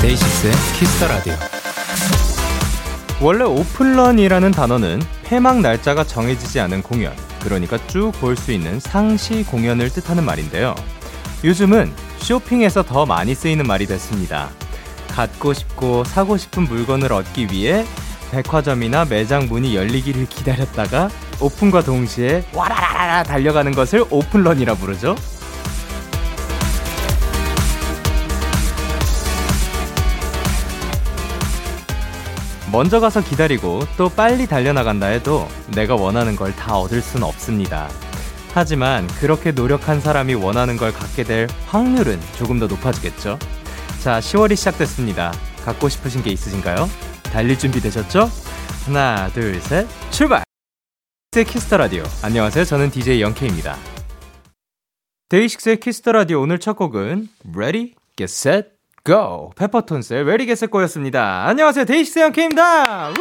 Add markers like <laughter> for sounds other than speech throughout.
DAY6의 Kiss the Radio. 원래 오픈런이라는 단어는 폐막 날짜가 정해지지 않은 공연, 그러니까 쭉 볼 수 있는 상시 공연을 뜻하는 말인데요. 요즘은 쇼핑에서 더 많이 쓰이는 말이 됐습니다. 갖고 싶고 사고 싶은 물건을 얻기 위해 백화점이나 매장 문이 열리기를 기다렸다가 오픈과 동시에 와라라라 달려가는 것을 오픈런이라 부르죠. 먼저 가서 기다리고 또 빨리 달려나간다 해도 내가 원하는 걸 다 얻을 순 없습니다. 하지만 그렇게 노력한 사람이 원하는 걸 갖게 될 확률은 조금 더 높아지겠죠? 자, 10월이 시작됐습니다. 갖고 싶으신 게 있으신가요? 달릴 준비 되셨죠? 하나, 둘, 셋, 출발! Kiss the Radio. 안녕하세요. 저는 DJ Young K입니다. DAY6의 Kiss the Radio 오늘 첫 곡은 Ready, Get Set, Go! 페퍼톤스의 Set Go였습니다. 안녕하세요. 데이식스 영케입니다.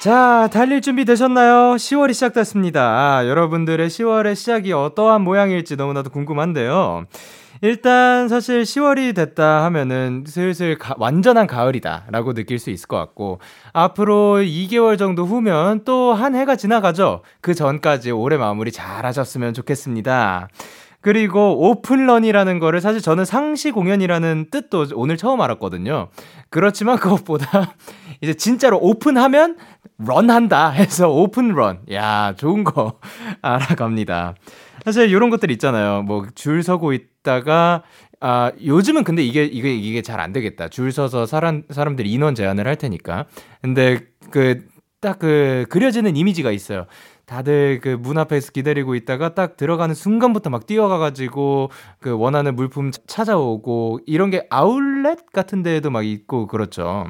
자, 달릴 준비 되셨나요? 10월이 시작됐습니다. 아, 여러분들의 10월의 시작이 어떠한 모양일지 너무나도 궁금한데요. 일단 사실 10월이 됐다 하면은 슬슬 가, 완전한 가을이다 라고 느낄 수 있을 것 같고 앞으로 2개월 정도 후면 또 한 해가 지나가죠. 그 전까지 올해 마무리 잘 하셨으면 좋겠습니다. 그리고 오픈런이라는 거를 사실 저는 상시 공연이라는 뜻도 오늘 처음 알았거든요. 그렇지만 <laughs> 그것보다 이제 진짜로 오픈하면 런한다 해서 오픈런. 야, 좋은 거 <laughs> 알아갑니다. 사실 이런 것들 있잖아요. 뭐 줄 서고 있다가 아, 요즘은 근데 이게 이게 이게 잘 안 되겠다. 줄 서서 사람 사람들 인원 제한을 할 테니까. 근데 그 딱그 그려지는 이미지가 있어요. 다들 그 문 앞에서 기다리고 있다가 딱 들어가는 순간부터 막 뛰어가가지고 그 원하는 물품 찾아오고 이런 게 아울렛 같은 데에도 막 있고 그렇죠.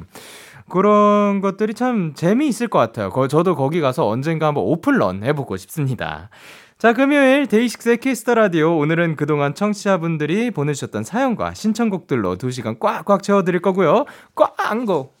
그런 것들이 참 재미있을 것 같아요. 거, 저도 거기 가서 언젠가 한번 오픈런 해보고 싶습니다. 자, 금요일 DAY6의 Kiss the Radio. 오늘은 그동안 청취자분들이 보내주셨던 사연과 신청곡들로 2시간 꽉꽉 채워드릴 거고요. 꽝고!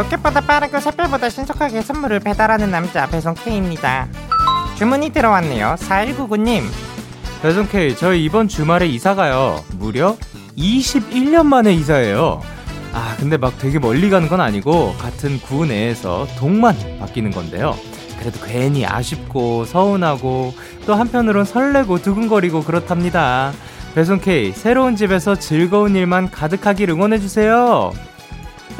로켓보다 빠르고 샛별보다 신속하게 선물을 배달하는 남자 배송 K입니다. 주문이 들어왔네요. 4199님. 배송 K, 저희 이번 주말에 이사 가요. 무려 21년 만에 이사해요. 아, 근데 막 되게 멀리 가는 건 아니고 같은 구 내에서 동만 바뀌는 건데요. 그래도 괜히 아쉽고 서운하고 또 한편으론 설레고 두근거리고 그렇답니다. 배송 K, 새로운 집에서 즐거운 일만 가득하길 응원해 주세요.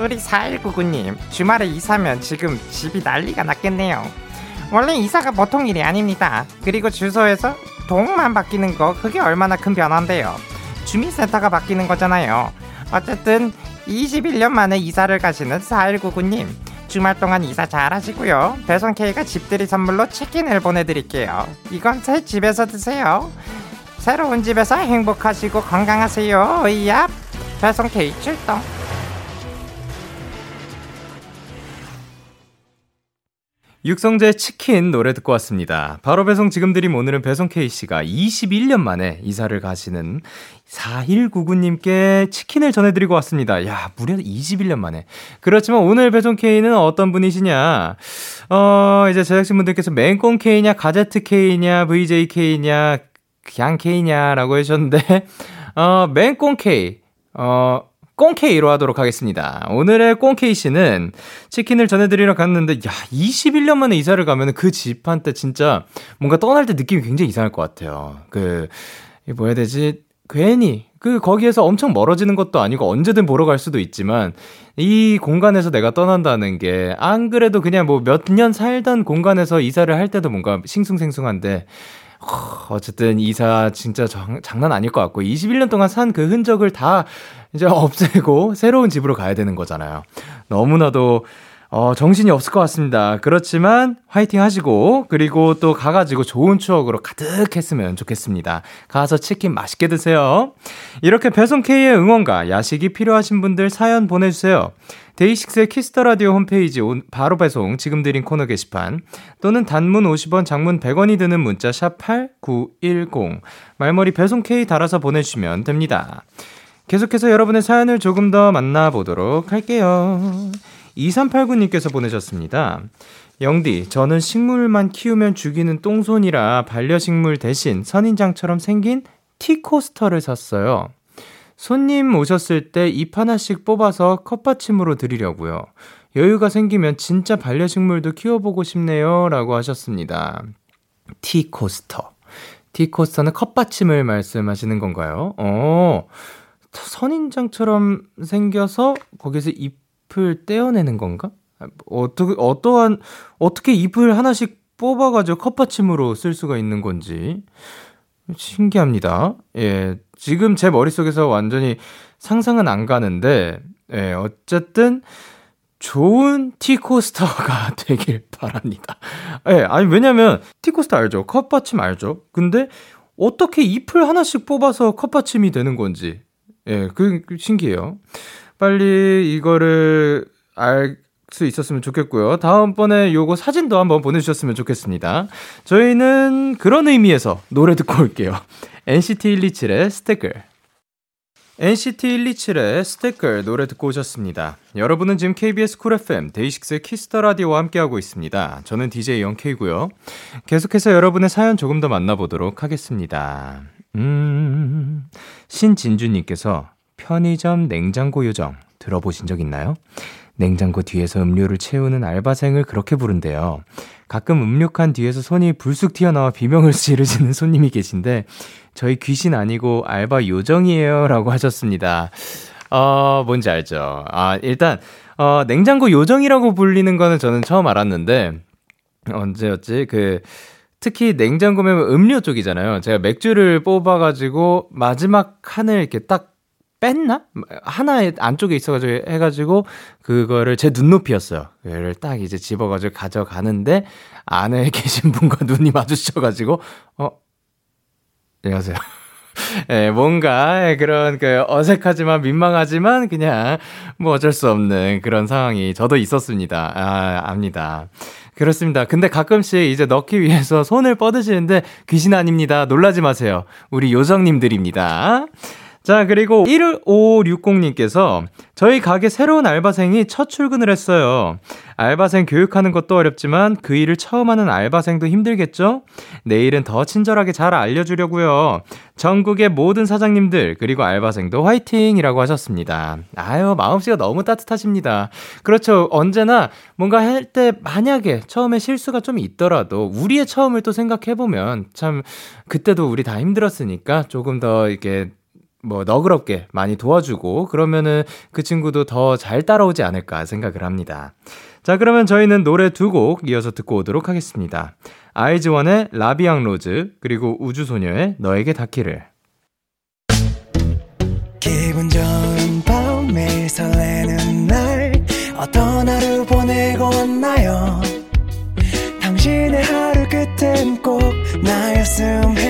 우리 4199님 주말에 이사면 지금 집이 난리가 났겠네요. 원래 이사가 보통 일이 아닙니다. 그리고 주소에서 동만 바뀌는 거 그게 얼마나 큰 변화인데요. 주민센터가 바뀌는 거잖아요. 어쨌든 21년 만에 이사를 가시는 4199님 주말 동안 이사 잘 하시고요. 배송 K가 집들이 선물로 치킨을 보내드릴게요. 이건 새 집에서 드세요. 새로운 집에서 행복하시고 건강하세요. 이야. 배송 K 출동 육성재 치킨 노래 듣고 왔습니다. 바로 배송 지금 드림 오늘은 배송 K씨가 21년 만에 이사를 가시는 4199님께 치킨을 전해드리고 왔습니다. 야, 무려 21년 만에. 그렇지만 오늘 배송 K는 어떤 분이시냐? 어, 이제 제작진분들께서 맹꽁 K냐, 가제트 K냐, VJ K냐, 그냥 K냐라고 하셨는데, <laughs> 어, 맹꽁 K. 어, 꽁케이로 하도록 하겠습니다. 오늘의 꽁케이 씨는 치킨을 전해드리러 갔는데, 야, 21년 만에 이사를 가면 그 집한테 진짜 뭔가 떠날 때 느낌이 굉장히 이상할 것 같아요. 그, 뭐 해야 되지? 괜히 그 거기에서 엄청 멀어지는 것도 아니고 언제든 보러 갈 수도 있지만 이 공간에서 내가 떠난다는 게 안 그래도 그냥 뭐 몇 년 살던 공간에서 이사를 할 때도 뭔가 싱숭생숭한데 어쨌든 이사 진짜 장, 장난 아닐 것 같고 21년 동안 산 그 흔적을 다 이제 <laughs> 없애고 새로운 집으로 가야 되는 거잖아요. 너무나도 어, 정신이 없을 것 같습니다. 그렇지만 화이팅 하시고 그리고 또 가가지고 좋은 추억으로 가득했으면 좋겠습니다. 가서 치킨 맛있게 드세요. 이렇게 배송 K의 응원과 야식이 필요하신 분들 사연 보내주세요. DAY6의 Kiss the Radio 홈페이지 바로 배송 지금 드린 코너 게시판 또는 단문 50원, 장문 100원이 드는 문자 샵 #8910 말머리 배송 K 달아서 보내주시면 됩니다. 계속해서 여러분의 사연을 조금 더 만나보도록 할게요. 2389님께서 보내셨습니다. 영디, 저는 식물만 키우면 죽이는 똥손이라 반려식물 대신 선인장처럼 생긴 티코스터를 샀어요. 손님 오셨을 때 잎 하나씩 뽑아서 컵받침으로 드리려고요. 여유가 생기면 진짜 반려식물도 키워보고 싶네요. 라고 하셨습니다. 티코스터. 티코스터는 컵받침을 말씀하시는 건가요? 어, 선인장처럼 생겨서 거기서 잎 잎을 떼어내는 건가? 어떻게 어떠한 어떻게 잎을 하나씩 뽑아가지고 컵받침으로 쓸 수가 있는 건지 신기합니다. 예, 지금 제 머릿속에서 완전히 상상은 안 가는데, 예, 어쨌든 좋은 티코스터가 <laughs> 되길 바랍니다. 예, 아니 왜냐면 티코스터 알죠? 컵받침 알죠? 근데 어떻게 잎을 하나씩 뽑아서 컵받침이 되는 건지, 예, 그 신기해요. 빨리 이거를 알 수 있었으면 좋겠고요. 다음번에 요거 사진도 한번 보내주셨으면 좋겠습니다. 저희는 그런 의미에서 노래 듣고 올게요. NCT 127의 Sticker. NCT 127의 Sticker 노래 듣고 오셨습니다. 여러분은 지금 KBS Cool FM DAY6의 Kiss the Radio와 함께하고 있습니다. 저는 DJ Young K이고요. 계속해서 여러분의 사연 조금 더 만나보도록 하겠습니다. 음, 신진주님께서 편의점 냉장고 요정 들어보신 적 있나요? 냉장고 뒤에서 음료를 채우는 알바생을 그렇게 부른대요. 가끔 음료 칸 뒤에서 손이 불쑥 튀어나와 비명을 <laughs> 지르시는 손님이 계신데 저희 귀신 아니고 알바 요정이에요 라고 하셨습니다. 어, 뭔지 알죠? 아, 일단 어, 냉장고 요정이라고 불리는 거는 저는 처음 알았는데 언제였지? 그 특히 냉장고면 음료 쪽이잖아요. 제가 맥주를 뽑아가지고 마지막 칸을 이렇게 딱 뺐나? 하나의 안쪽에 있어가지고 해가지고 그거를 제 눈높이였어요. 그를 딱 이제 집어가지고 가져가는데 안에 <laughs> 계신 분과 눈이 마주쳐가지고 어 안녕하세요. <laughs> 예, 네, 뭔가 그런 그 어색하지만 민망하지만 그냥 뭐 어쩔 수 없는 그런 상황이 저도 있었습니다. 아, 압니다. 그렇습니다. 근데 가끔씩 이제 넣기 위해서 손을 뻗으시는데 귀신 아닙니다. 놀라지 마세요. 우리 요정님들입니다. 자, 그리고 1560님께서 저희 가게 새로운 알바생이 첫 출근을 했어요. 알바생 교육하는 것도 어렵지만 그 일을 처음 하는 알바생도 힘들겠죠? 내일은 더 친절하게 잘 알려주려고요. 전국의 모든 사장님들, 그리고 알바생도 화이팅이라고 하셨습니다. 아유, 마음씨가 너무 따뜻하십니다. 그렇죠. 언제나 뭔가 할 때 만약에 처음에 실수가 좀 있더라도 우리의 처음을 또 생각해 보면 참 그때도 우리 다 힘들었으니까 조금 더 이렇게 뭐 너그럽게 많이 도와주고 그러면은 그 친구도 더 잘 따라오지 않을까 생각을 합니다. 자, 그러면 저희는 노래 두 곡 이어서 듣고 오도록 하겠습니다. 아이즈원의 라비앙 로즈 그리고 우주소녀의 너에게 닿기를 기분 좋은 밤 매일 설레는 날 어떤 하루 보내고 왔나요 당신의 하루 끝엔 꼭 나였음 해요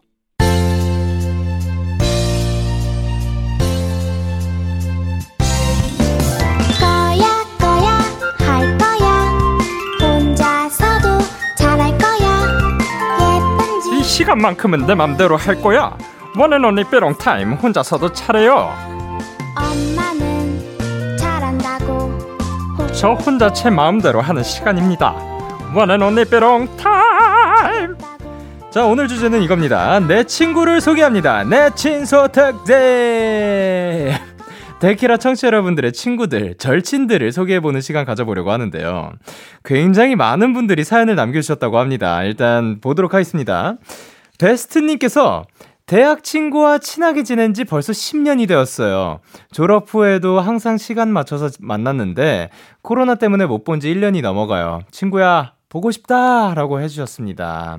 시간만큼은 내 맘대로 할 거야. 원앤 언니 삐롱 타임 혼자서도 차례요. 엄마는 잘한다고. 저 혼자 제 마음대로 하는 시간입니다. 원앤 언니 빼롱 타임! 자 오늘 주제는 이겁니다. 내 친구를 소개합니다. 내 친소 특집 데키라 청취자 여러분들의 친구들, 절친들을 소개해보는 시간 가져보려고 하는데요. 굉장히 많은 분들이 사연을 남겨주셨다고 합니다. 일단 보도록 하겠습니다. 베스트님께서 대학 친구와 친하게 지낸 지 벌써 10년이 되었어요. 졸업 후에도 항상 시간 맞춰서 만났는데 코로나 때문에 못 본 지 1년이 넘어가요. 친구야, 보고 싶다! 라고 해주셨습니다.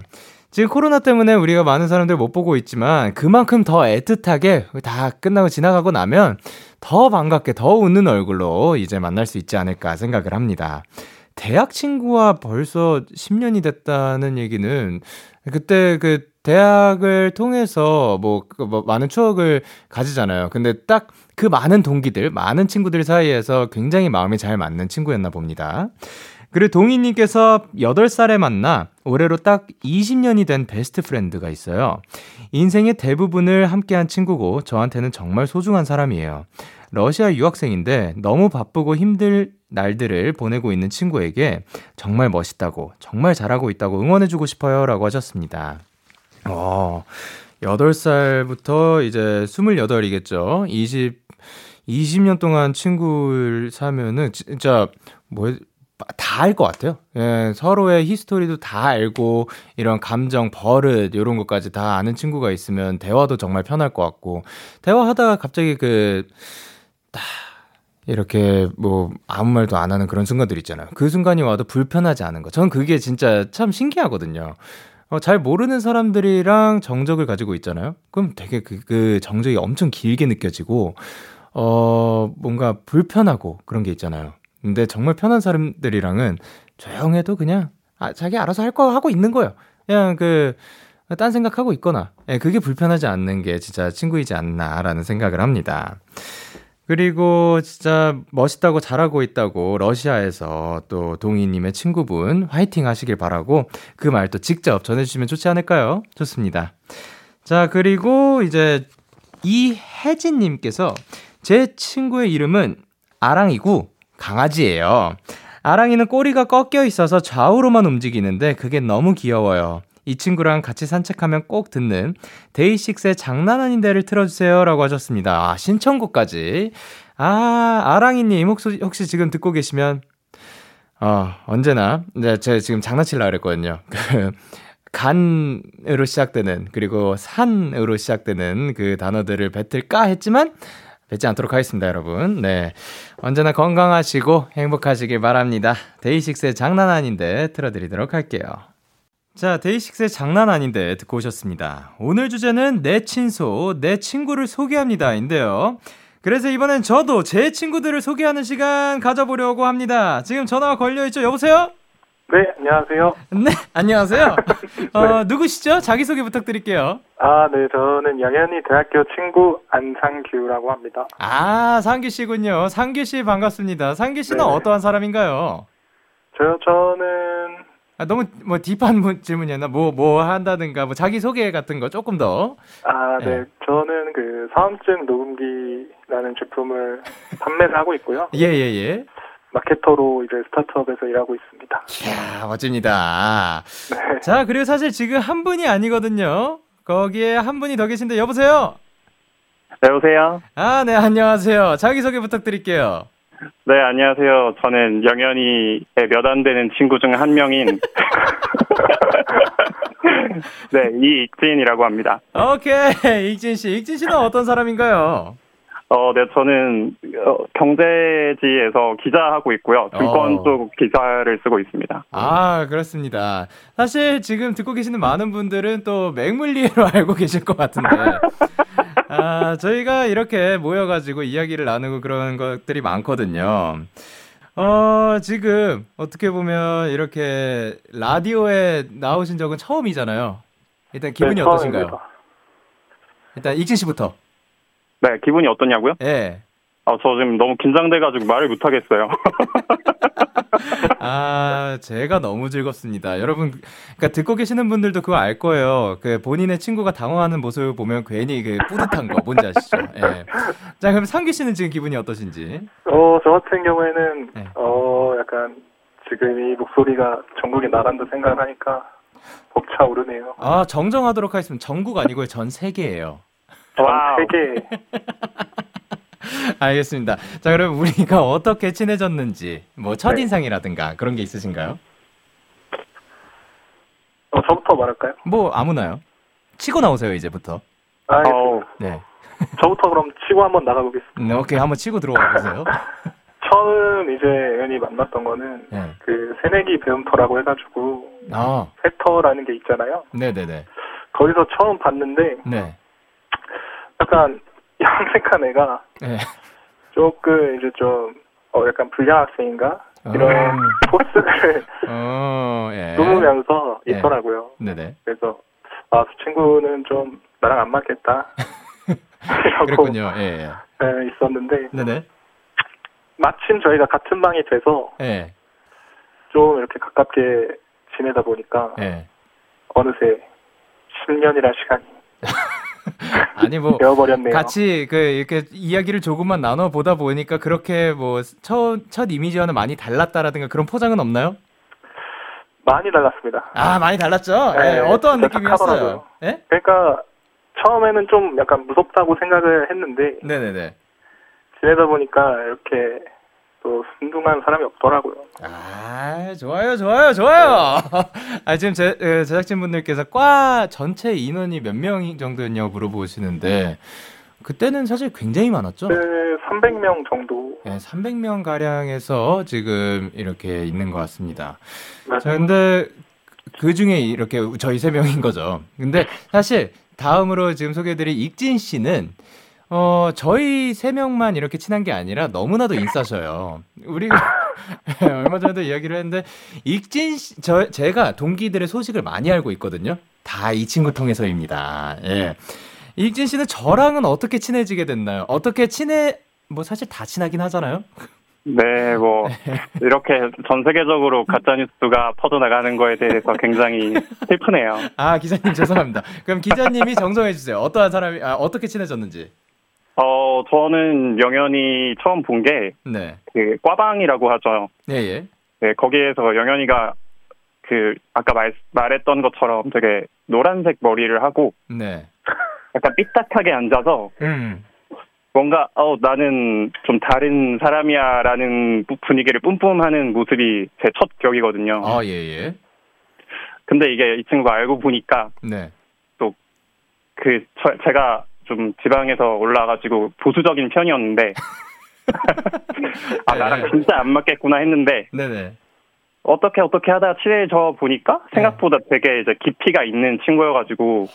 지금 코로나 때문에 우리가 많은 사람들 못 보고 있지만 그만큼 더 애틋하게 다 끝나고 지나가고 나면 더 반갑게 더 웃는 얼굴로 이제 만날 수 있지 않을까 생각을 합니다. 대학 친구와 벌써 10년이 됐다는 얘기는 그때 그 대학을 통해서 뭐, 그뭐 많은 추억을 가지잖아요. 근데 딱 그 많은 동기들, 많은 친구들 사이에서 굉장히 마음이 잘 맞는 친구였나 봅니다. 그리고 동희님께서 8살에 만나 올해로 딱 20년이 된 베스트 프렌드가 있어요. 인생의 대부분을 함께한 친구고 저한테는 정말 소중한 사람이에요. 러시아 유학생인데 너무 바쁘고 힘든 날들을 보내고 있는 친구에게 정말 멋있다고, 정말 잘하고 있다고 응원해주고 싶어요. 라고 하셨습니다. 어, 8살부터 이제 28이겠죠. 20, 20년 동안 친구를 사면은 진짜 뭐, 다 알 것 같아요. 예, 서로의 히스토리도 다 알고 이런 감정, 버릇 이런 것까지 다 아는 친구가 있으면 대화도 정말 편할 것 같고 대화하다가 갑자기 그 이렇게 뭐 아무 말도 안 하는 그런 순간들 있잖아요. 그 순간이 와도 불편하지 않은 거. 저는 그게 진짜 참 신기하거든요. 어, 잘 모르는 사람들이랑 정적을 가지고 있잖아요. 그럼 되게 그, 그 정적이 엄청 길게 느껴지고 어 뭔가 불편하고 그런 게 있잖아요. 근데 정말 편한 사람들이랑은 조용해도 그냥 아, 자기 알아서 할 거 하고 있는 거예요. 그냥 그, 딴 생각하고 있거나, 예, 그게 불편하지 않는 게 진짜 친구이지 않나라는 생각을 합니다. 그리고 진짜 멋있다고 잘하고 있다고 러시아에서 또 동희님의 친구분 화이팅 하시길 바라고 그 말 또 직접 전해주시면 좋지 않을까요? 좋습니다. 자, 그리고 이제 이혜진님께서 제 친구의 이름은 아랑이고 강아지예요. 아랑이는 꼬리가 꺾여 있어서 좌우로만 움직이는데 그게 너무 귀여워요. 이 친구랑 같이 산책하면 꼭 듣는 데이식스의 장난 아닌데를 틀어주세요. 라고 하셨습니다. 아, 신청곡까지. 아, 아랑이님, 혹시, 혹시 지금 듣고 계시면, 어, 언제나, 네, 제가 지금 장난칠라 그랬거든요. 그, 간으로 시작되는, 그리고 산으로 시작되는 그 단어들을 뱉을까 했지만, 뱉지 않도록 하겠습니다, 여러분. 네. 언제나 건강하시고 행복하시길 바랍니다. 데이식스의 장난 아닌데 틀어드리도록 할게요. 자, 데이식스의 장난 아닌데 듣고 오셨습니다. 오늘 주제는 내 친소, 내 친구를 소개합니다. 인데요. 그래서 이번엔 저도 제 친구들을 소개하는 시간 가져보려고 합니다. 지금 전화가 걸려있죠? 여보세요? 네, 안녕하세요. 네, 안녕하세요. <laughs> 어, 누구시죠? 자기소개 부탁드릴게요. 아, 네, 저는 영현이 대학교 친구 안상규라고 합니다. 아, 상규 씨군요. 상규 씨 반갑습니다. 상규 씨는 네. 어떠한 사람인가요? 저요, 저는 아, 너무 뭐 딥한 질문이었나? 뭐, 뭐 한다든가, 뭐 자기소개 같은 거 조금 더. 아, 네. 네. 저는 그 사원증 녹음기라는 제품을 판매를 하고 있고요. 예, 예, 예. 마케터로 이제 스타트업에서 일하고 있습니다. 이야, 멋집니다. 네. 자, 그리고 사실 지금 한 분이 아니거든요. 거기에 한 분이 더 계신데, 여보세요? 네, 여보세요? 아, 네, 안녕하세요. 자기소개 부탁드릴게요. 네, 안녕하세요. 저는 영현이의 몇 안 되는 친구 중 한 명인 <laughs> <laughs> 네, 이익진이라고 합니다. 오케이, 익진 씨. 익진 씨는 어떤 사람인가요? 어, 네, 저는 어, 경제지에서 기자하고 있고요. 증권 어. 쪽 기사를 쓰고 있습니다. 아, 그렇습니다. 사실 지금 듣고 계시는 많은 분들은 또 맹물리로 <laughs> 알고 계실 것 같은데. 아, 저희가 이렇게 모여가지고 이야기를 나누고 그런 것들이 많거든요. 어, 지금 어떻게 보면 이렇게 라디오에 나오신 적은 처음이잖아요. 일단 기분이 네, 어떠신가요? 일단 익진 씨부터. 네, 기분이 어떠냐고요? 예. 네. 아, 저 지금 너무 긴장돼가지고 말을 못하겠어요. 아, <laughs> 아, 제가 너무 즐겁습니다. 여러분, 그러니까 듣고 계시는 분들도 그거 알 거예요. 그 본인의 친구가 당황하는 모습을 보면 괜히 그 뿌듯한 거 뭔지 아시죠? 예. 자, 그럼 상규 씨는 지금 기분이 어떠신지? 어, 저 같은 경우에는, 네. 어, 약간, 지금 이 목소리가 전국에 나간다 생각을 하니까 벅차오르네요. 아, 정정하도록 하겠습니다. 전국 아니고요. 전 세계예요. 전 와우. <laughs> 알겠습니다. 자, 그럼 우리가 어떻게 친해졌는지, 뭐, 첫인상이라든가 그런 게 있으신가요? 어, 저부터 말할까요? 뭐, 아무나요. 치고 나오세요, 이제부터. 아, 네. <laughs> 저부터 그럼 치고 한번 나가보겠습니다. 네, 오케이. 한번 치고 들어와 보세요. <laughs> 처음 이제 애연이 만났던 거는, 네. 그, 새내기 배움터라고 해가지고, 아, 세터라는 게 있잖아요. 네네네. 거기서 처음 봤는데, 네. 약간, 양색한 애가 네. 조금 이제 좀, 어, 약간 불량 학생인가? 이런 어. 포스를 어, 예. 누르면서 네. 있더라고요. 네네. 그래서 아, 그 친구는 좀 나랑 안 맞겠다. <laughs> 그랬군요. 예, 예. 네, 있었는데 네네. 마침 저희가 같은 방이 돼서 예, 좀 이렇게 가깝게 지내다 보니까 예. 어느새 10년이란 시간이 <laughs> <laughs> 아니, 뭐, 되어버렸네요. 같이 그 이렇게 이야기를 조금만 나눠 보다 보니까 그렇게 뭐첫첫 이미지와는 많이 달랐다라든가 그런 포장은 없나요? 많이 달랐습니다. 아 많이 달랐죠. 네, 예, 어떠한 느낌이었어요? 예? 그러니까 처음에는 좀 약간 무섭다고 생각을 했는데 네네네. 지내다 보니까 이렇게 또 순둥한 사람이 없더라고요. 아 좋아요, 좋아요, 좋아요. <laughs> 아 지금 제 에, 제작진 분들께서 과 전체 인원이 몇 명 정도였냐고 물어보시는데 그때는 사실 굉장히 많았죠. 네, 300명 정도. 예, 300명 가량에서 지금 이렇게 있는 것 같습니다. 맞아요. 자, 근데 그 중에 이렇게 저희 세 명인 거죠. 근데 사실 다음으로 지금 소개해드릴 익진 씨는 어 저희 세 명만 이렇게 친한 게 아니라 너무나도 인싸셔요. 우리가 <laughs> 얼마 전에도 이야기를 했는데 익진 씨, 저 제가 동기들의 소식을 많이 알고 있거든요. 다 이 친구 통해서입니다. 예. 익진 씨는 저랑은 어떻게 친해지게 됐나요? 어떻게 친해 뭐 사실 다 친하긴 하잖아요. 네, 뭐 이렇게 전 세계적으로 가짜 뉴스가 퍼져나가는 거에 대해서 굉장히 슬프네요. 아 기자님 죄송합니다. 그럼 기자님이 정정해 주세요. 어떠한 사람이 아, 어떻게 친해졌는지. 어, 저는 영현이 처음 본 게 네. 그 꽈방이라고 하죠. 예 예. 네, 거기에서 영현이가 그 아까 말, 말했던 것처럼 되게 노란색 머리를 하고 네. <laughs> 약간 삐딱하게 앉아서 음. 뭔가 어 나는 좀 다른 사람이야 라는 부- 분위기를 뿜뿜하는 모습이 제 첫 기억이거든요. 아 예 예. 근데 이게 이 친구가 알고 보니까 네. 그 저- 제가 좀 지방에서 올라가지고 보수적인 편이었는데 <laughs> 아 나랑 진짜 안 맞겠구나 했는데 네네. 어떻게 어떻게 하다 친해져 보니까 생각보다 되게 이제 깊이가 있는 친구여가지고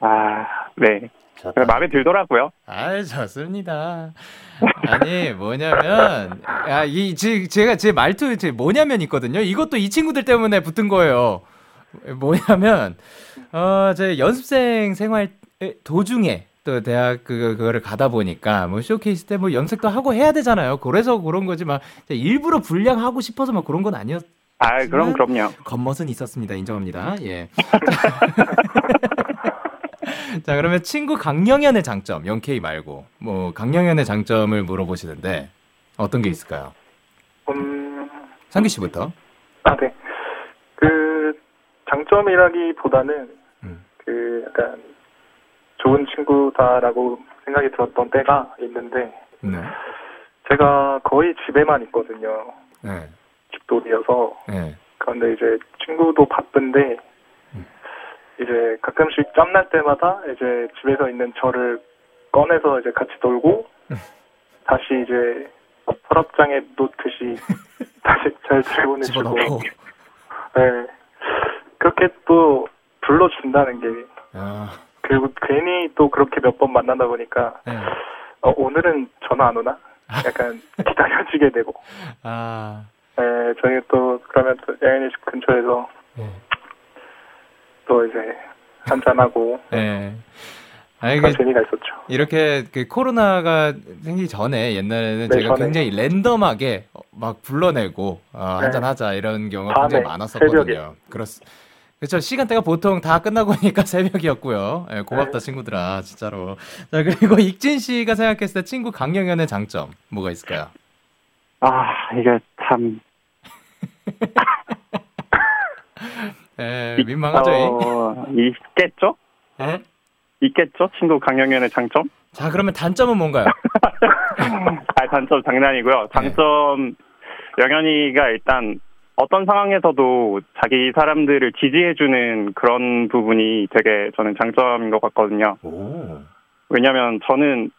아네 마음에 들더라고요. 아 좋습니다. 아니 뭐냐면 아이 제가 제 말투 제 뭐냐면 있거든요. 이것도 이 친구들 때문에 붙은 거예요. 뭐냐면 어제 연습생 생활 도중에 또 대학 그 그거를 가다 보니까 뭐 쇼케이스 때 뭐 연습도 하고 해야 되잖아요. 그래서 그런 거지 막 일부러 분량하고 싶어서 막 그런 건 아니었. 아 그럼 그럼요. 겉멋은 있었습니다. 인정합니다. 예. <laughs> 자, 그러면 친구 강영현의 장점, 영케이 말고, 뭐, 강영현의 장점을 물어보시는데, 어떤 게 있을까요? 음, 상규 씨부터. 아, 네. 그, 장점이라기보다는, 음. 그, 약간, 좋은 친구다라고 생각이 들었던 때가 있는데, 네. 제가 거의 집에만 있거든요. 네. 집돌이어서. 네. 그런데 이제 친구도 바쁜데, 이제 가끔씩 짬날 때마다 이제 집에서 있는 저를 꺼내서 이제 같이 놀고, 다시 이제 서랍장에 놓듯이 <laughs> 다시 잘 들여보내주고, 집어넣고. 네. 그렇게 또 불러준다는 게, 아, 그리고 괜히 또 그렇게 몇 번 만나다 보니까, 네. 어, 오늘은 전화 안 오나? 약간 <laughs> 기다려지게 되고, 아, 네, 저희 또 그러면 또 야인이 집 근처에서 네. 또 이제 한잔하고, 네. 아니, 그 재미가 있었죠. 이렇게 그 코로나가 생기기 전에 옛날에는 네, 제가 전에. 굉장히 랜덤하게 막 불러내고 어, 네. 한잔 하자 이런 경우가 굉장히 많았었거든요. 새벽에. 그렇 그렇죠. 시간대가 보통 다 끝나고 나니까 <laughs> 새벽이었고요. 예, 고맙다 네. 친구들아 진짜로. 자 그리고 <laughs> 익진 씨가 생각했을 때 친구 강영현의 장점 뭐가 있을까요? 아, 이게 참. <laughs> 예, 민망하죠. 이? 어, 있겠죠? 예? 있겠죠? 친구 강영현의 장점? 자 그러면 단점은 뭔가요? 아, 단점 장난이고요. 장점, 영현이가 일단 어떤 상황에서도 자기 사람들을 지지해주는 그런 부분이 되게 저는 장점인 것 같거든요. 오. 왜냐면 저는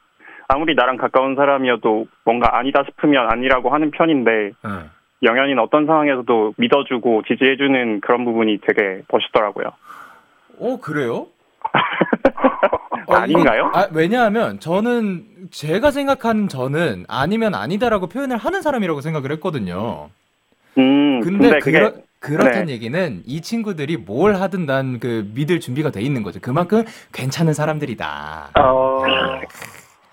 아무리 나랑 가까운 사람이어도 뭔가 아니다 싶으면 아니라고 하는 편인데 예. 영현이는 어떤 상황에서도 믿어주고 지지해주는 그런 부분이 되게 멋있더라고요. 오 그래요? <laughs> 어, 아닌가요? 이건- 아, 왜냐하면 저는 제가 생각하는 저는 아니면 아니다라고 표현을 하는 사람이라고 생각을 했거든요. 음, 근데, 근데, 그게 그렇, 그렇단 네. 얘기는 이 친구들이 뭘 하든 난 그 믿을 준비가 돼 있는 거죠. 그만큼 괜찮은 사람들이다. 어,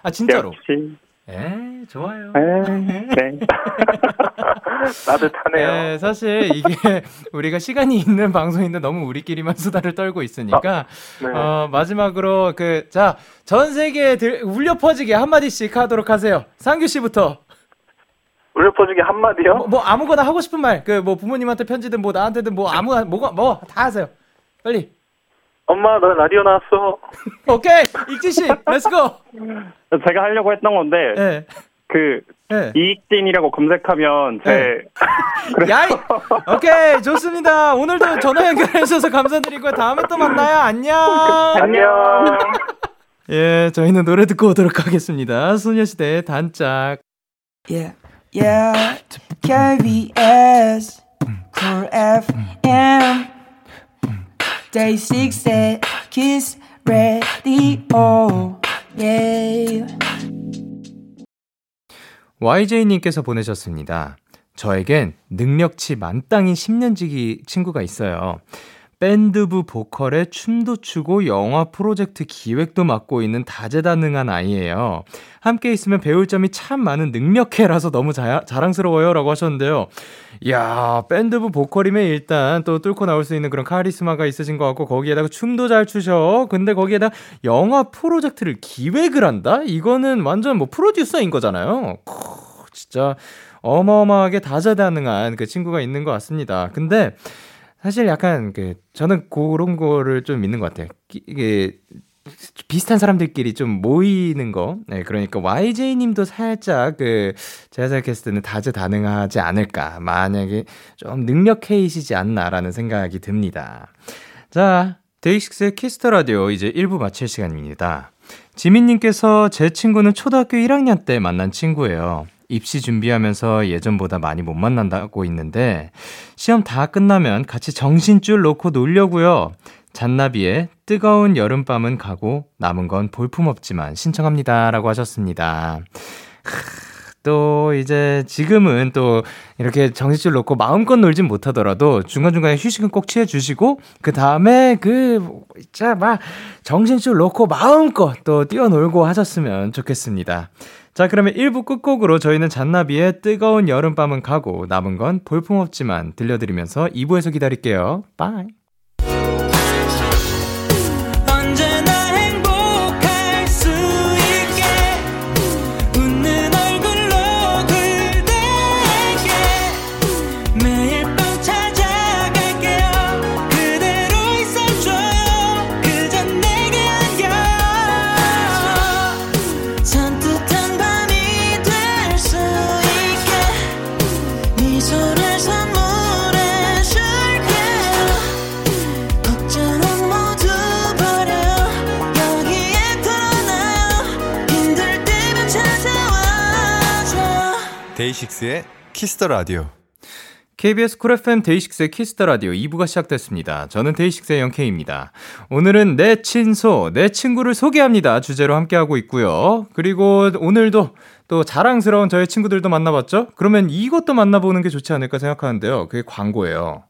아 진짜로. 역시 에 좋아요. 에, 네. <laughs> 따뜻하네요. 네, 사실 이게 <laughs> 우리가 시간이 있는 방송인데 너무 우리끼리만 <laughs> 수다를 떨고 있으니까 네. 어, 마지막으로 그 자 전 세계에 들, 울려 퍼지게 한 마디씩 하도록 하세요. 상규 씨부터 울려 퍼지게 한마디요? 뭐, 뭐 아무거나 하고 싶은 말 그 뭐 부모님한테 편지든 뭐 나한테든 뭐 아무 뭐가 뭐 다 하세요. 빨리. 엄마, 나 라디오 나왔어. <laughs> 오케이 익진 씨 let's go. 제가 하려고 했던 건데 예. 그 예. 이익진이라고 검색하면 제 <laughs> 네. 야이! 오케이, 좋습니다. 오늘도 전화 연결해 주셔서 감사드리고, 다음에 또 만나요. 안녕! 안녕. 예, 저희는 노래 듣고 오도록 하겠습니다. 소녀시대의 단짝. Yeah, yeah. KBS, Cool FM, Day 6 Kiss Radio. Yeah. YJ님께서 보내셨습니다. 저에겐 능력치 만땅인 10년지기 친구가 있어요. 밴드부 보컬에 춤도 추고 영화 프로젝트 기획도 맡고 있는 다재다능한 아이예요. 함께 있으면 배울 점이 참 많은 능력해라서 너무 자, 자랑스러워요. 라고 하셨는데요. 이야, 밴드부 보컬이면 일단 또 뚫고 나올 수 있는 그런 카리스마가 있으신 것 같고, 거기에다가 춤도 잘 추셔. 근데 거기에다 영화 프로젝트를 기획을 한다? 이거는 완전 뭐 프로듀서인 거잖아요. 크, 진짜 어마어마하게 다재다능한 그 친구가 있는 것 같습니다. 근데 사실 약간 그 저는 그런 거를 좀 믿는 것 같아요. 끼- 이게 비슷한 사람들끼리 좀 모이는 거. 네, 그러니까 YJ 님도 살짝 그 제가 생각했을 때는 다재다능하지 않을까. 만약에 좀 능력캐이시지 않나라는 생각이 듭니다. 자, 데이식스의 키스 더 라디오 이제 1부 마칠 시간입니다. 지민 님께서 제 친구는 초등학교 1학년 때 만난 친구예요. 입시 준비하면서 예전보다 많이 못 만난다고 있는데 시험 다 끝나면 같이 정신줄 놓고 놀려고요. 잔나비의 뜨거운 여름밤은 가고 남은 건 볼품없지만 신청합니다라고 하셨습니다. 또 이제 지금은 또 이렇게 정신줄 놓고 마음껏 놀진 못하더라도 중간중간에 휴식은 꼭 취해 주시고 그 다음에 그 진짜 막 정신줄 놓고 마음껏 또 뛰어놀고 하셨으면 좋겠습니다. 자 그러면 1부 끝곡으로 저희는 잔나비의 뜨거운 여름밤은 가고 남은 건 볼품없지만 들려드리면서 2부에서 기다릴게요. 빠이. 데이식스의 키스 더 라디오. KBS 쿨 FM 데이식스의 키스 더 라디오 2부가 시작됐습니다. 저는 데이식스의 영케이입니다. 오늘은 내 친소, 내 친구를 소개합니다. 주제로 함께하고 있고요. 그리고 오늘도 또 자랑스러운 저의 친구들도 만나봤죠? 그러면 이것도 만나보는 게 좋지 않을까 생각하는데요. 그게 광고예요.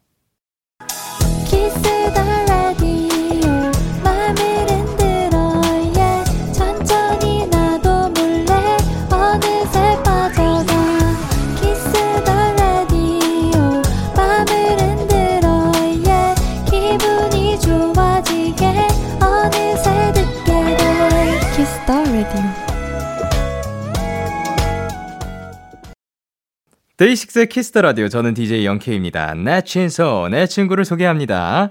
데이식스의 키스 더 라디오. 저는 DJ 영케이입니다. 내 친소, 내 친구를 소개합니다.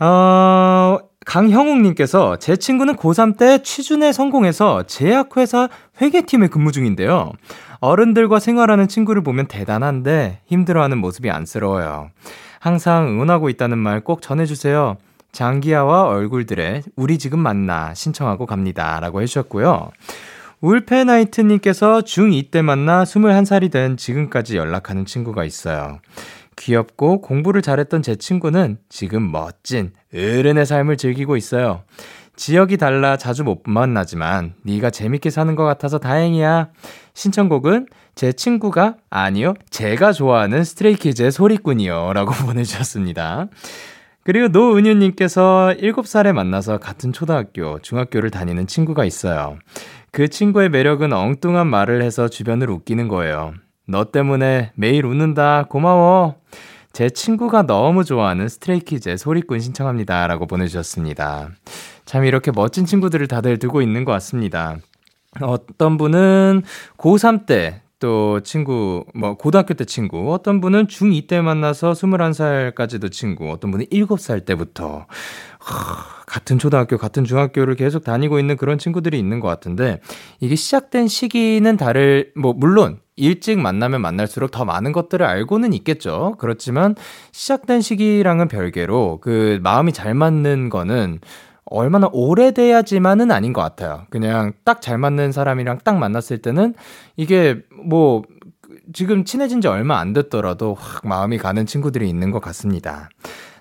어, 강형욱님께서 제 친구는 고3 때 취준에 성공해서 제약회사 회계팀에 근무 중인데요. 어른들과 생활하는 친구를 보면 대단한데 힘들어하는 모습이 안쓰러워요. 항상 응원하고 있다는 말 꼭 전해주세요. 장기하와 얼굴들의 우리 지금 만나 신청하고 갑니다. 라고 해주셨고요. 울페나이트님께서 중2 때 만나 21살이 된 지금까지 연락하는 친구가 있어요. 귀엽고 공부를 잘했던 제 친구는 지금 멋진 어른의 삶을 즐기고 있어요. 지역이 달라 자주 못 만나지만 네가 재밌게 사는 것 같아서 다행이야. 신청곡은 제 친구가 아니요 제가 좋아하는 스트레이키즈의 소리꾼이요라고 <laughs> 보내주셨습니다. 그리고 노은유님께서 7살에 만나서 같은 초등학교, 중학교를 다니는 친구가 있어요. 그 친구의 매력은 엉뚱한 말을 해서 주변을 웃기는 거예요. 너 때문에 매일 웃는다. 고마워. 제 친구가 너무 좋아하는 스트레이키즈의 소리꾼 신청합니다. 라고 보내주셨습니다. 참 이렇게 멋진 친구들을 다들 두고 있는 것 같습니다. 어떤 분은 고3 때 또 친구, 뭐, 고등학교 때 친구, 어떤 분은 중2 때 만나서 21살까지도 친구, 어떤 분은 7살 때부터, 하, 같은 초등학교, 같은 중학교를 계속 다니고 있는 그런 친구들이 있는 것 같은데, 이게 시작된 시기는 다를, 뭐, 물론, 일찍 만나면 만날수록 더 많은 것들을 알고는 있겠죠. 그렇지만, 시작된 시기랑은 별개로, 그, 마음이 잘 맞는 거는, 얼마나 오래돼야지만은 아닌 것 같아요. 그냥 딱 잘 맞는 사람이랑 딱 만났을 때는 이게 뭐 지금 친해진 지 얼마 안 됐더라도 확 마음이 가는 친구들이 있는 것 같습니다.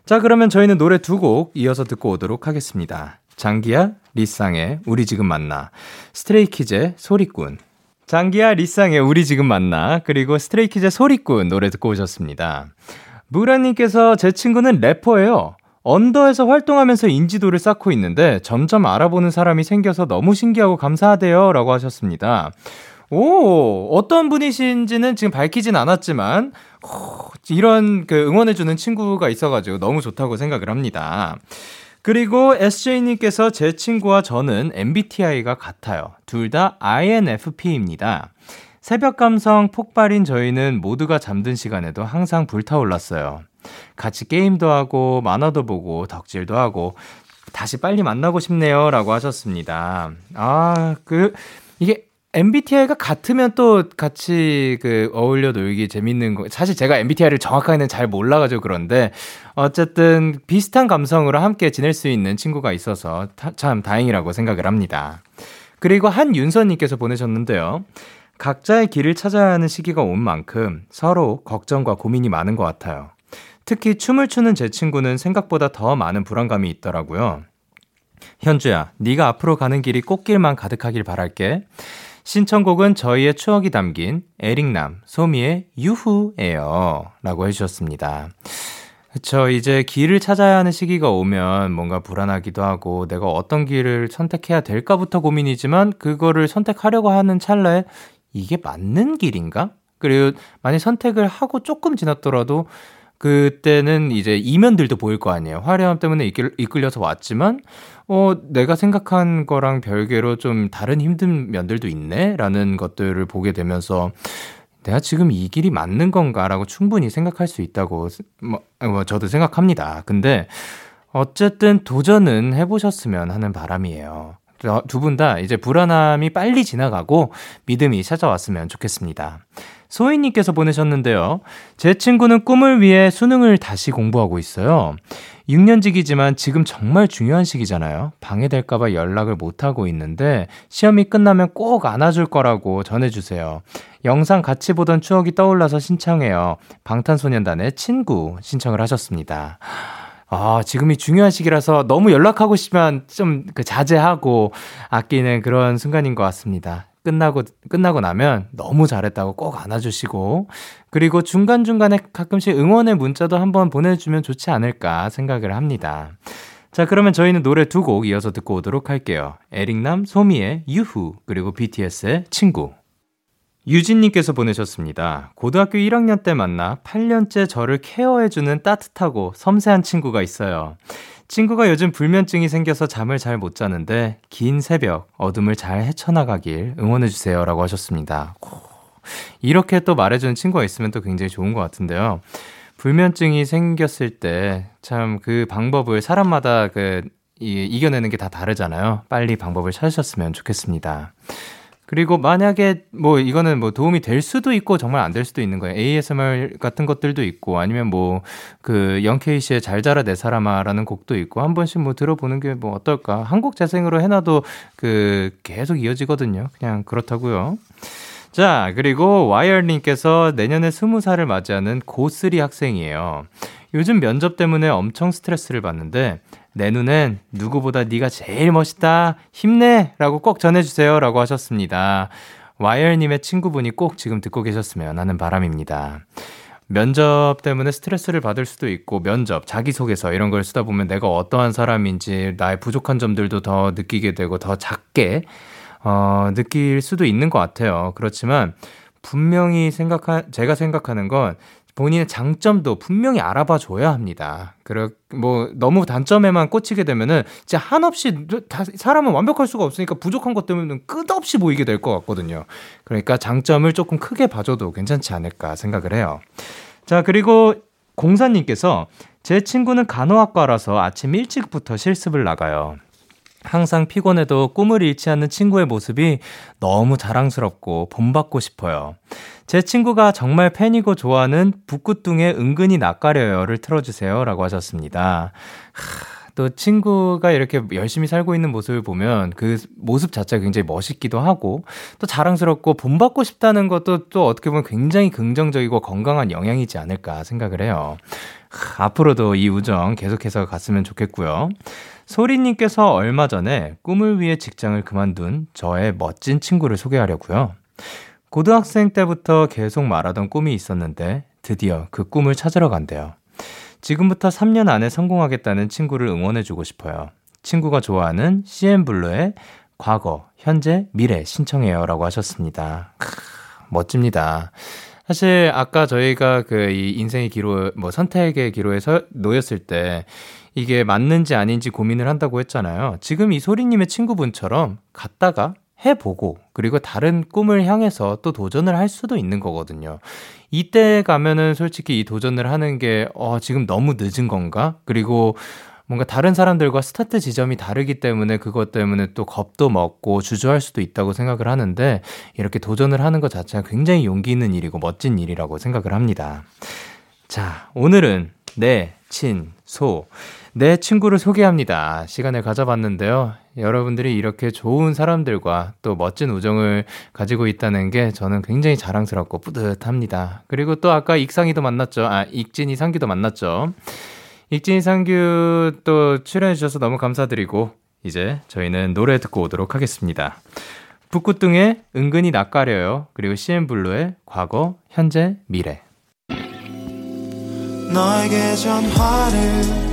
자, 그러면 저희는 노래 두 곡 이어서 듣고 오도록 하겠습니다. 장기하, 리쌍의 우리 지금 만나, 스트레이키즈의 소리꾼. 장기하, 리쌍의 우리 지금 만나, 그리고 스트레이키즈의 소리꾼 노래 듣고 오셨습니다. 무라님께서 제 친구는 래퍼예요. 언더에서 활동하면서 인지도를 쌓고 있는데 점점 알아보는 사람이 생겨서 너무 신기하고 감사하대요. 라고 하셨습니다. 오, 어떤 분이신지는 지금 밝히진 않았지만, 오, 이런 그 응원해주는 친구가 있어가지고 너무 좋다고 생각을 합니다. 그리고 SJ님께서 제 친구와 저는 MBTI가 같아요. 둘 다 INFP입니다. 새벽 감성 폭발인 저희는 모두가 잠든 시간에도 항상 불타올랐어요. 같이 게임도 하고 만화도 보고 덕질도 하고 다시 빨리 만나고 싶네요. 라고 하셨습니다. 아, 그, 이게 MBTI가 같으면 또 같이 그 어울려 놀기 재밌는 거. 사실 제가 MBTI를 정확하게는 잘 몰라가지고 그런데 어쨌든 비슷한 감성으로 함께 지낼 수 있는 친구가 있어서 타, 참 다행이라고 생각을 합니다. 그리고 한윤서님께서 보내셨는데요. 각자의 길을 찾아야 하는 시기가 온 만큼 서로 걱정과 고민이 많은 것 같아요. 특히 춤을 추는 제 친구는 생각보다 더 많은 불안감이 있더라고요. 현주야, 네가 앞으로 가는 길이 꽃길만 가득하길 바랄게. 신청곡은 저희의 추억이 담긴 에릭남, 소미의 유후예요. 라고 해주셨습니다. 그쵸. 이제 길을 찾아야 하는 시기가 오면 뭔가 불안하기도 하고 내가 어떤 길을 선택해야 될까부터 고민이지만 그거를 선택하려고 하는 찰나에 이게 맞는 길인가? 그리고 만약 선택을 하고 조금 지났더라도 그때는 이제 이면들도 보일 거 아니에요. 화려함 때문에 이끌, 이끌려서 왔지만, 어, 내가 생각한 거랑 별개로 좀 다른 힘든 면들도 있네? 라는 것들을 보게 되면서, 내가 지금 이 길이 맞는 건가라고 충분히 생각할 수 있다고, 뭐, 뭐 저도 생각합니다. 근데, 어쨌든 도전은 해보셨으면 하는 바람이에요. 두 분 다 이제 불안함이 빨리 지나가고 믿음이 찾아왔으면 좋겠습니다. 소희님께서 보내셨는데요. 제 친구는 꿈을 위해 수능을 다시 공부하고 있어요. 6년직이지만 지금 정말 중요한 시기잖아요. 방해될까봐 연락을 못하고 있는데 시험이 끝나면 꼭 안아줄 거라고 전해주세요. 영상 같이 보던 추억이 떠올라서 신청해요. 방탄소년단의 친구 신청을 하셨습니다. 아, 지금이 중요한 시기라서 너무 연락하고 싶으면 좀 그 자제하고 아끼는 그런 순간인 것 같습니다. 끝나고, 끝나고 나면 너무 잘했다고 꼭 안아주시고, 그리고 중간 중간에 가끔씩 응원의 문자도 한번 보내주면 좋지 않을까 생각을 합니다. 자, 그러면 저희는 노래 두 곡 이어서 듣고 오도록 할게요. 에릭남, 소미의 유후, 그리고 BTS의 친구. 유진님께서 보내셨습니다. 고등학교 1학년 때 만나 8년째 저를 케어해주는 따뜻하고 섬세한 친구가 있어요. 친구가 요즘 불면증이 생겨서 잠을 잘 못 자는데 긴 새벽 어둠을 잘 헤쳐나가길 응원해 주세요 라고 하셨습니다. 이렇게 또 말해주는 친구가 있으면 또 굉장히 좋은 것 같은데요. 불면증이 생겼을 때 참 그 방법을 사람마다 그 이, 이겨내는 게 다 다르잖아요. 빨리 방법을 찾으셨으면 좋겠습니다. 그리고 만약에 뭐 이거는 뭐 도움이 될 수도 있고 정말 안 될 수도 있는 거예요. ASMR 같은 것들도 있고 아니면 뭐 그 영케이 씨의 잘 자라 내 사람아라는 곡도 있고 한 번씩 뭐 들어보는 게 뭐 어떨까? 한곡 재생으로 해놔도 그 계속 이어지거든요. 그냥 그렇다고요. 자, 그리고 와이어님께서 내년에 스무 살을 맞이하는 고3 학생이에요. 요즘 면접 때문에 엄청 스트레스를 받는데 내 눈엔 누구보다 네가 제일 멋있다. 힘내 라고 꼭 전해주세요 라고 하셨습니다. 와이어님의 친구분이 꼭 지금 듣고 계셨으면 하는 바람입니다. 면접 때문에 스트레스를 받을 수도 있고 면접, 자기소개서 이런 걸 쓰다 보면 내가 어떠한 사람인지 나의 부족한 점들도 더 느끼게 되고 더 작게 어, 느낄 수도 있는 것 같아요. 그렇지만 분명히 생각한 제가 생각하는 건 본인의 장점도 분명히 알아봐 줘야 합니다. 그래 뭐 너무 단점에만 꽂히게 되면은 진짜 한없이 다, 사람은 완벽할 수가 없으니까 부족한 것 때문에 끝없이 보이게 될 것 같거든요. 그러니까 장점을 조금 크게 봐줘도 괜찮지 않을까 생각을 해요. 자 그리고 공사님께서 제 친구는 간호학과라서 아침 일찍부터 실습을 나가요. 항상 피곤해도 꿈을 잃지 않는 친구의 모습이 너무 자랑스럽고 본받고 싶어요. 제 친구가 정말 팬이고 좋아하는 북구뚱의 은근히 낯가려요를 틀어주세요. 라고 하셨습니다. 하, 또 친구가 이렇게 열심히 살고 있는 모습을 보면 그 모습 자체가 굉장히 멋있기도 하고 또 자랑스럽고 본받고 싶다는 것도 또 어떻게 보면 굉장히 긍정적이고 건강한 영향이지 않을까 생각을 해요. 하, 앞으로도 이 우정 계속해서 갔으면 좋겠고요. 소리님께서 얼마 전에 꿈을 위해 직장을 그만둔 저의 멋진 친구를 소개하려고요. 고등학생 때부터 계속 말하던 꿈이 있었는데 드디어 그 꿈을 찾으러 간대요. 지금부터 3년 안에 성공하겠다는 친구를 응원해주고 싶어요. 친구가 좋아하는 CN블루의 과거, 현재, 미래 신청해요. 라고 하셨습니다. 크, 멋집니다. 사실 아까 저희가 그 이 인생의 기로, 뭐 선택의 기로에서 놓였을 때 이게 맞는지 아닌지 고민을 한다고 했잖아요. 지금 이 소리님의 친구분처럼 갔다가 해보고 그리고 다른 꿈을 향해서 또 도전을 할 수도 있는 거거든요. 이때 가면은 솔직히 이 도전을 하는 게 어, 지금 너무 늦은 건가? 그리고 뭔가 다른 사람들과 스타트 지점이 다르기 때문에 그것 때문에 또 겁도 먹고 주저할 수도 있다고 생각을 하는데 이렇게 도전을 하는 것 자체가 굉장히 용기 있는 일이고 멋진 일이라고 생각을 합니다. 자, 오늘은 내, 친, 소. 내 친구를 소개합니다. 시간을 가져봤는데요. 여러분들이 이렇게 좋은 사람들과 또 멋진 우정을 가지고 있다는 게 저는 굉장히 자랑스럽고 뿌듯합니다. 그리고 또 아까 익상이도 만났죠. 아, 익진이 상규도 만났죠. 익진이 상규 또 출연해주셔서 너무 감사드리고, 이제 저희는 노래 듣고 오도록 하겠습니다. 북구뚱의 은근히 낯가려요. 그리고 CN블루의 과거, 현재, 미래. 너에게 전화를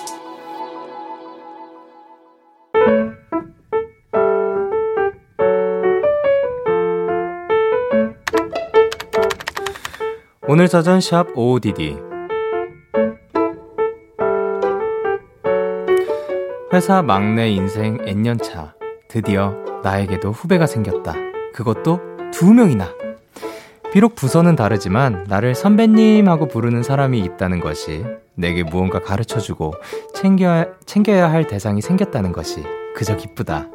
오늘 사전 샵 OODD 회사 막내 인생 N년차 드디어 나에게도 후배가 생겼다. 그것도 두 명이나. 비록 부서는 다르지만 나를 선배님하고 부르는 사람이 있다는 것이 내게 무언가 가르쳐주고 챙겨야, 챙겨야 할 대상이 생겼다는 것이 그저 기쁘다.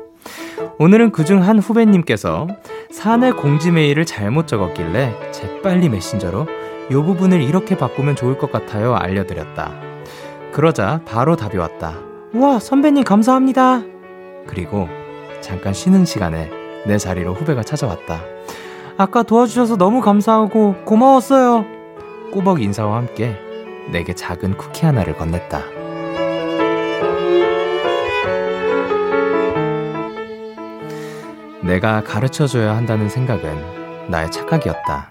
오늘은 그중 한 후배님께서 사내 공지 메일을 잘못 적었길래 재빨리 메신저로 요 부분을 이렇게 바꾸면 좋을 것 같아요. 알려드렸다. 그러자 바로 답이 왔다. 우와, 선배님 감사합니다. 그리고 잠깐 쉬는 시간에 내 자리로 후배가 찾아왔다. 아까 도와주셔서 너무 감사하고 고마웠어요. 꾸벅 인사와 함께 내게 작은 쿠키 하나를 건넸다. 내가 가르쳐줘야 한다는 생각은 나의 착각이었다.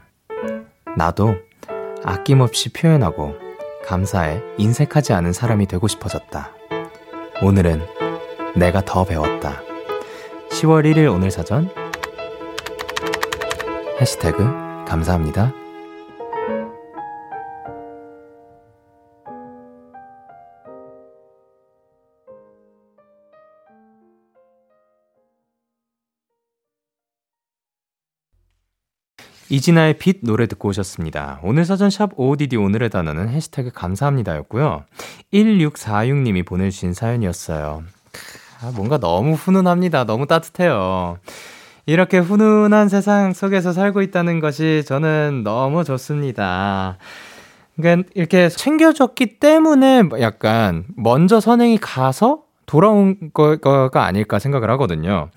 나도 아낌없이 표현하고 감사에 인색하지 않은 사람이 되고 싶어졌다. 오늘은 내가 더 배웠다. 10월 1일 오늘 사전 해시태그 감사합니다. 이진아의 빛 노래 듣고 오셨습니다. 오늘 사전샵 OODD 오늘의 단어는 해시태그 감사합니다였고요. 1646님이 보내주신 사연이었어요. 아, 뭔가 너무 훈훈합니다. 너무 따뜻해요. 이렇게 훈훈한 세상 속에서 살고 있다는 것이 저는 너무 좋습니다. 그러니까 이렇게 챙겨줬기 때문에 약간 먼저 선행이 가서 돌아온 거가 아닐까 생각을 하거든요.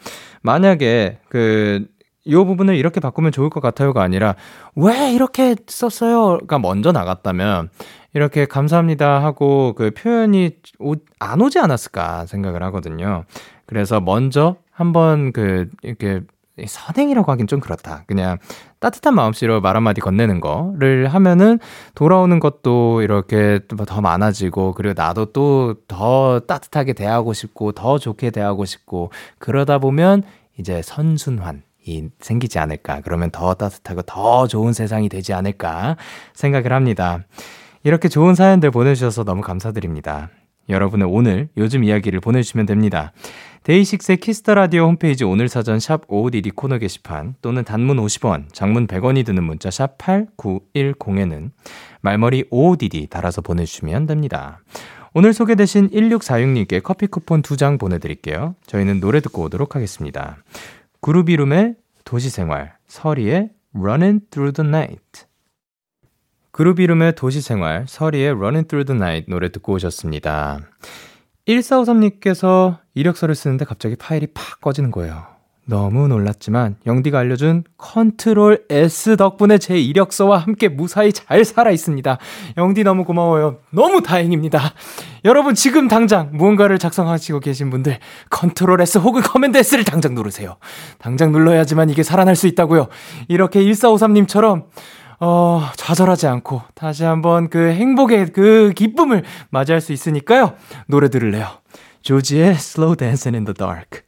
만약에 그, 이 부분을 이렇게 바꾸면 좋을 것 같아요가 아니라 왜 이렇게 썼어요가 먼저 나갔다면 이렇게 감사합니다 하고 그 표현이 오, 안 오지 않았을까 생각을 하거든요. 그래서 먼저 한번 그 이렇게 선행이라고 하긴 좀 그렇다. 그냥 따뜻한 마음씨로 말 한마디 건네는 거를 하면은 돌아오는 것도 이렇게 더 많아지고 그리고 나도 또 더 따뜻하게 대하고 싶고 더 좋게 대하고 싶고 그러다 보면 이제 선순환 이 생기지 않을까. 그러면 더 따뜻하고 더 좋은 세상이 되지 않을까 생각을 합니다. 이렇게 좋은 사연들 보내주셔서 너무 감사드립니다. 여러분의 오늘 요즘 이야기를 보내주시면 됩니다. 데이식스의 키스 더 라디오 홈페이지 오늘 사전 샵 5512 코너 게시판 또는 단문 50원, 장문 100원이 드는 문자 샵 8910에는 말머리 55DD 달아서 보내주시면 됩니다. 오늘 소개되신 1646님께 커피 쿠폰 2장 보내드릴게요. 저희는 노래 듣고 오도록 하겠습니다. 그루비룸의 도시생활, 서리의 Running Through the Night. 그룹 이름의 도시생활, 서리의 Running Through the Night 노래 듣고 오셨습니다. 1453님께서 이력서를 쓰는데 갑자기 파일이 팍 꺼지는 거예요. 너무 놀랐지만 영디가 알려준 컨트롤 S 덕분에 제 이력서와 함께 무사히 잘 살아 있습니다. 영디 너무 고마워요. 너무 다행입니다. 여러분 지금 당장 무언가를 작성하시고 계신 분들 control S 혹은 command S를 당장 누르세요. 당장 눌러야지만 이게 살아날 수 있다고요. 이렇게 1453님처럼 어, 좌절하지 않고 다시 한번 그 행복의 그 기쁨을 맞이할 수 있으니까요. 노래 들을래요. 조지의 Slow Dancing in the Dark.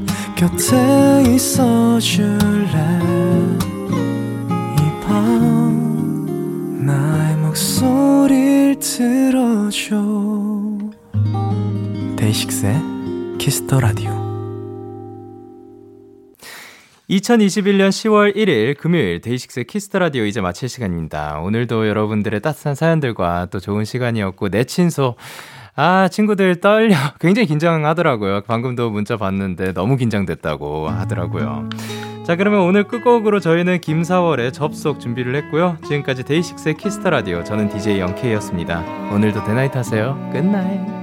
곁에 있어 줄래? 이 밤 나의 목소리를 들어줘. 데이식스의 키스 더 라디오 2021년 10월 1일 금요일 데이식스 키스 더 라디오 이제 마칠 시간입니다. 오늘도 여러분들의 따뜻한 사연들과 또 좋은 시간이었고 내 친소 아, 친구들 떨려. <laughs> 굉장히 긴장하더라고요. 방금도 문자 봤는데 너무 긴장됐다고 하더라고요. 자, 그러면 오늘 끝곡으로 저희는 김사월의 접속 준비를 했고요. 지금까지 데이식스의 키스 더 라디오. 저는 DJ 영케이였습니다. 오늘도 day night 하세요. good night.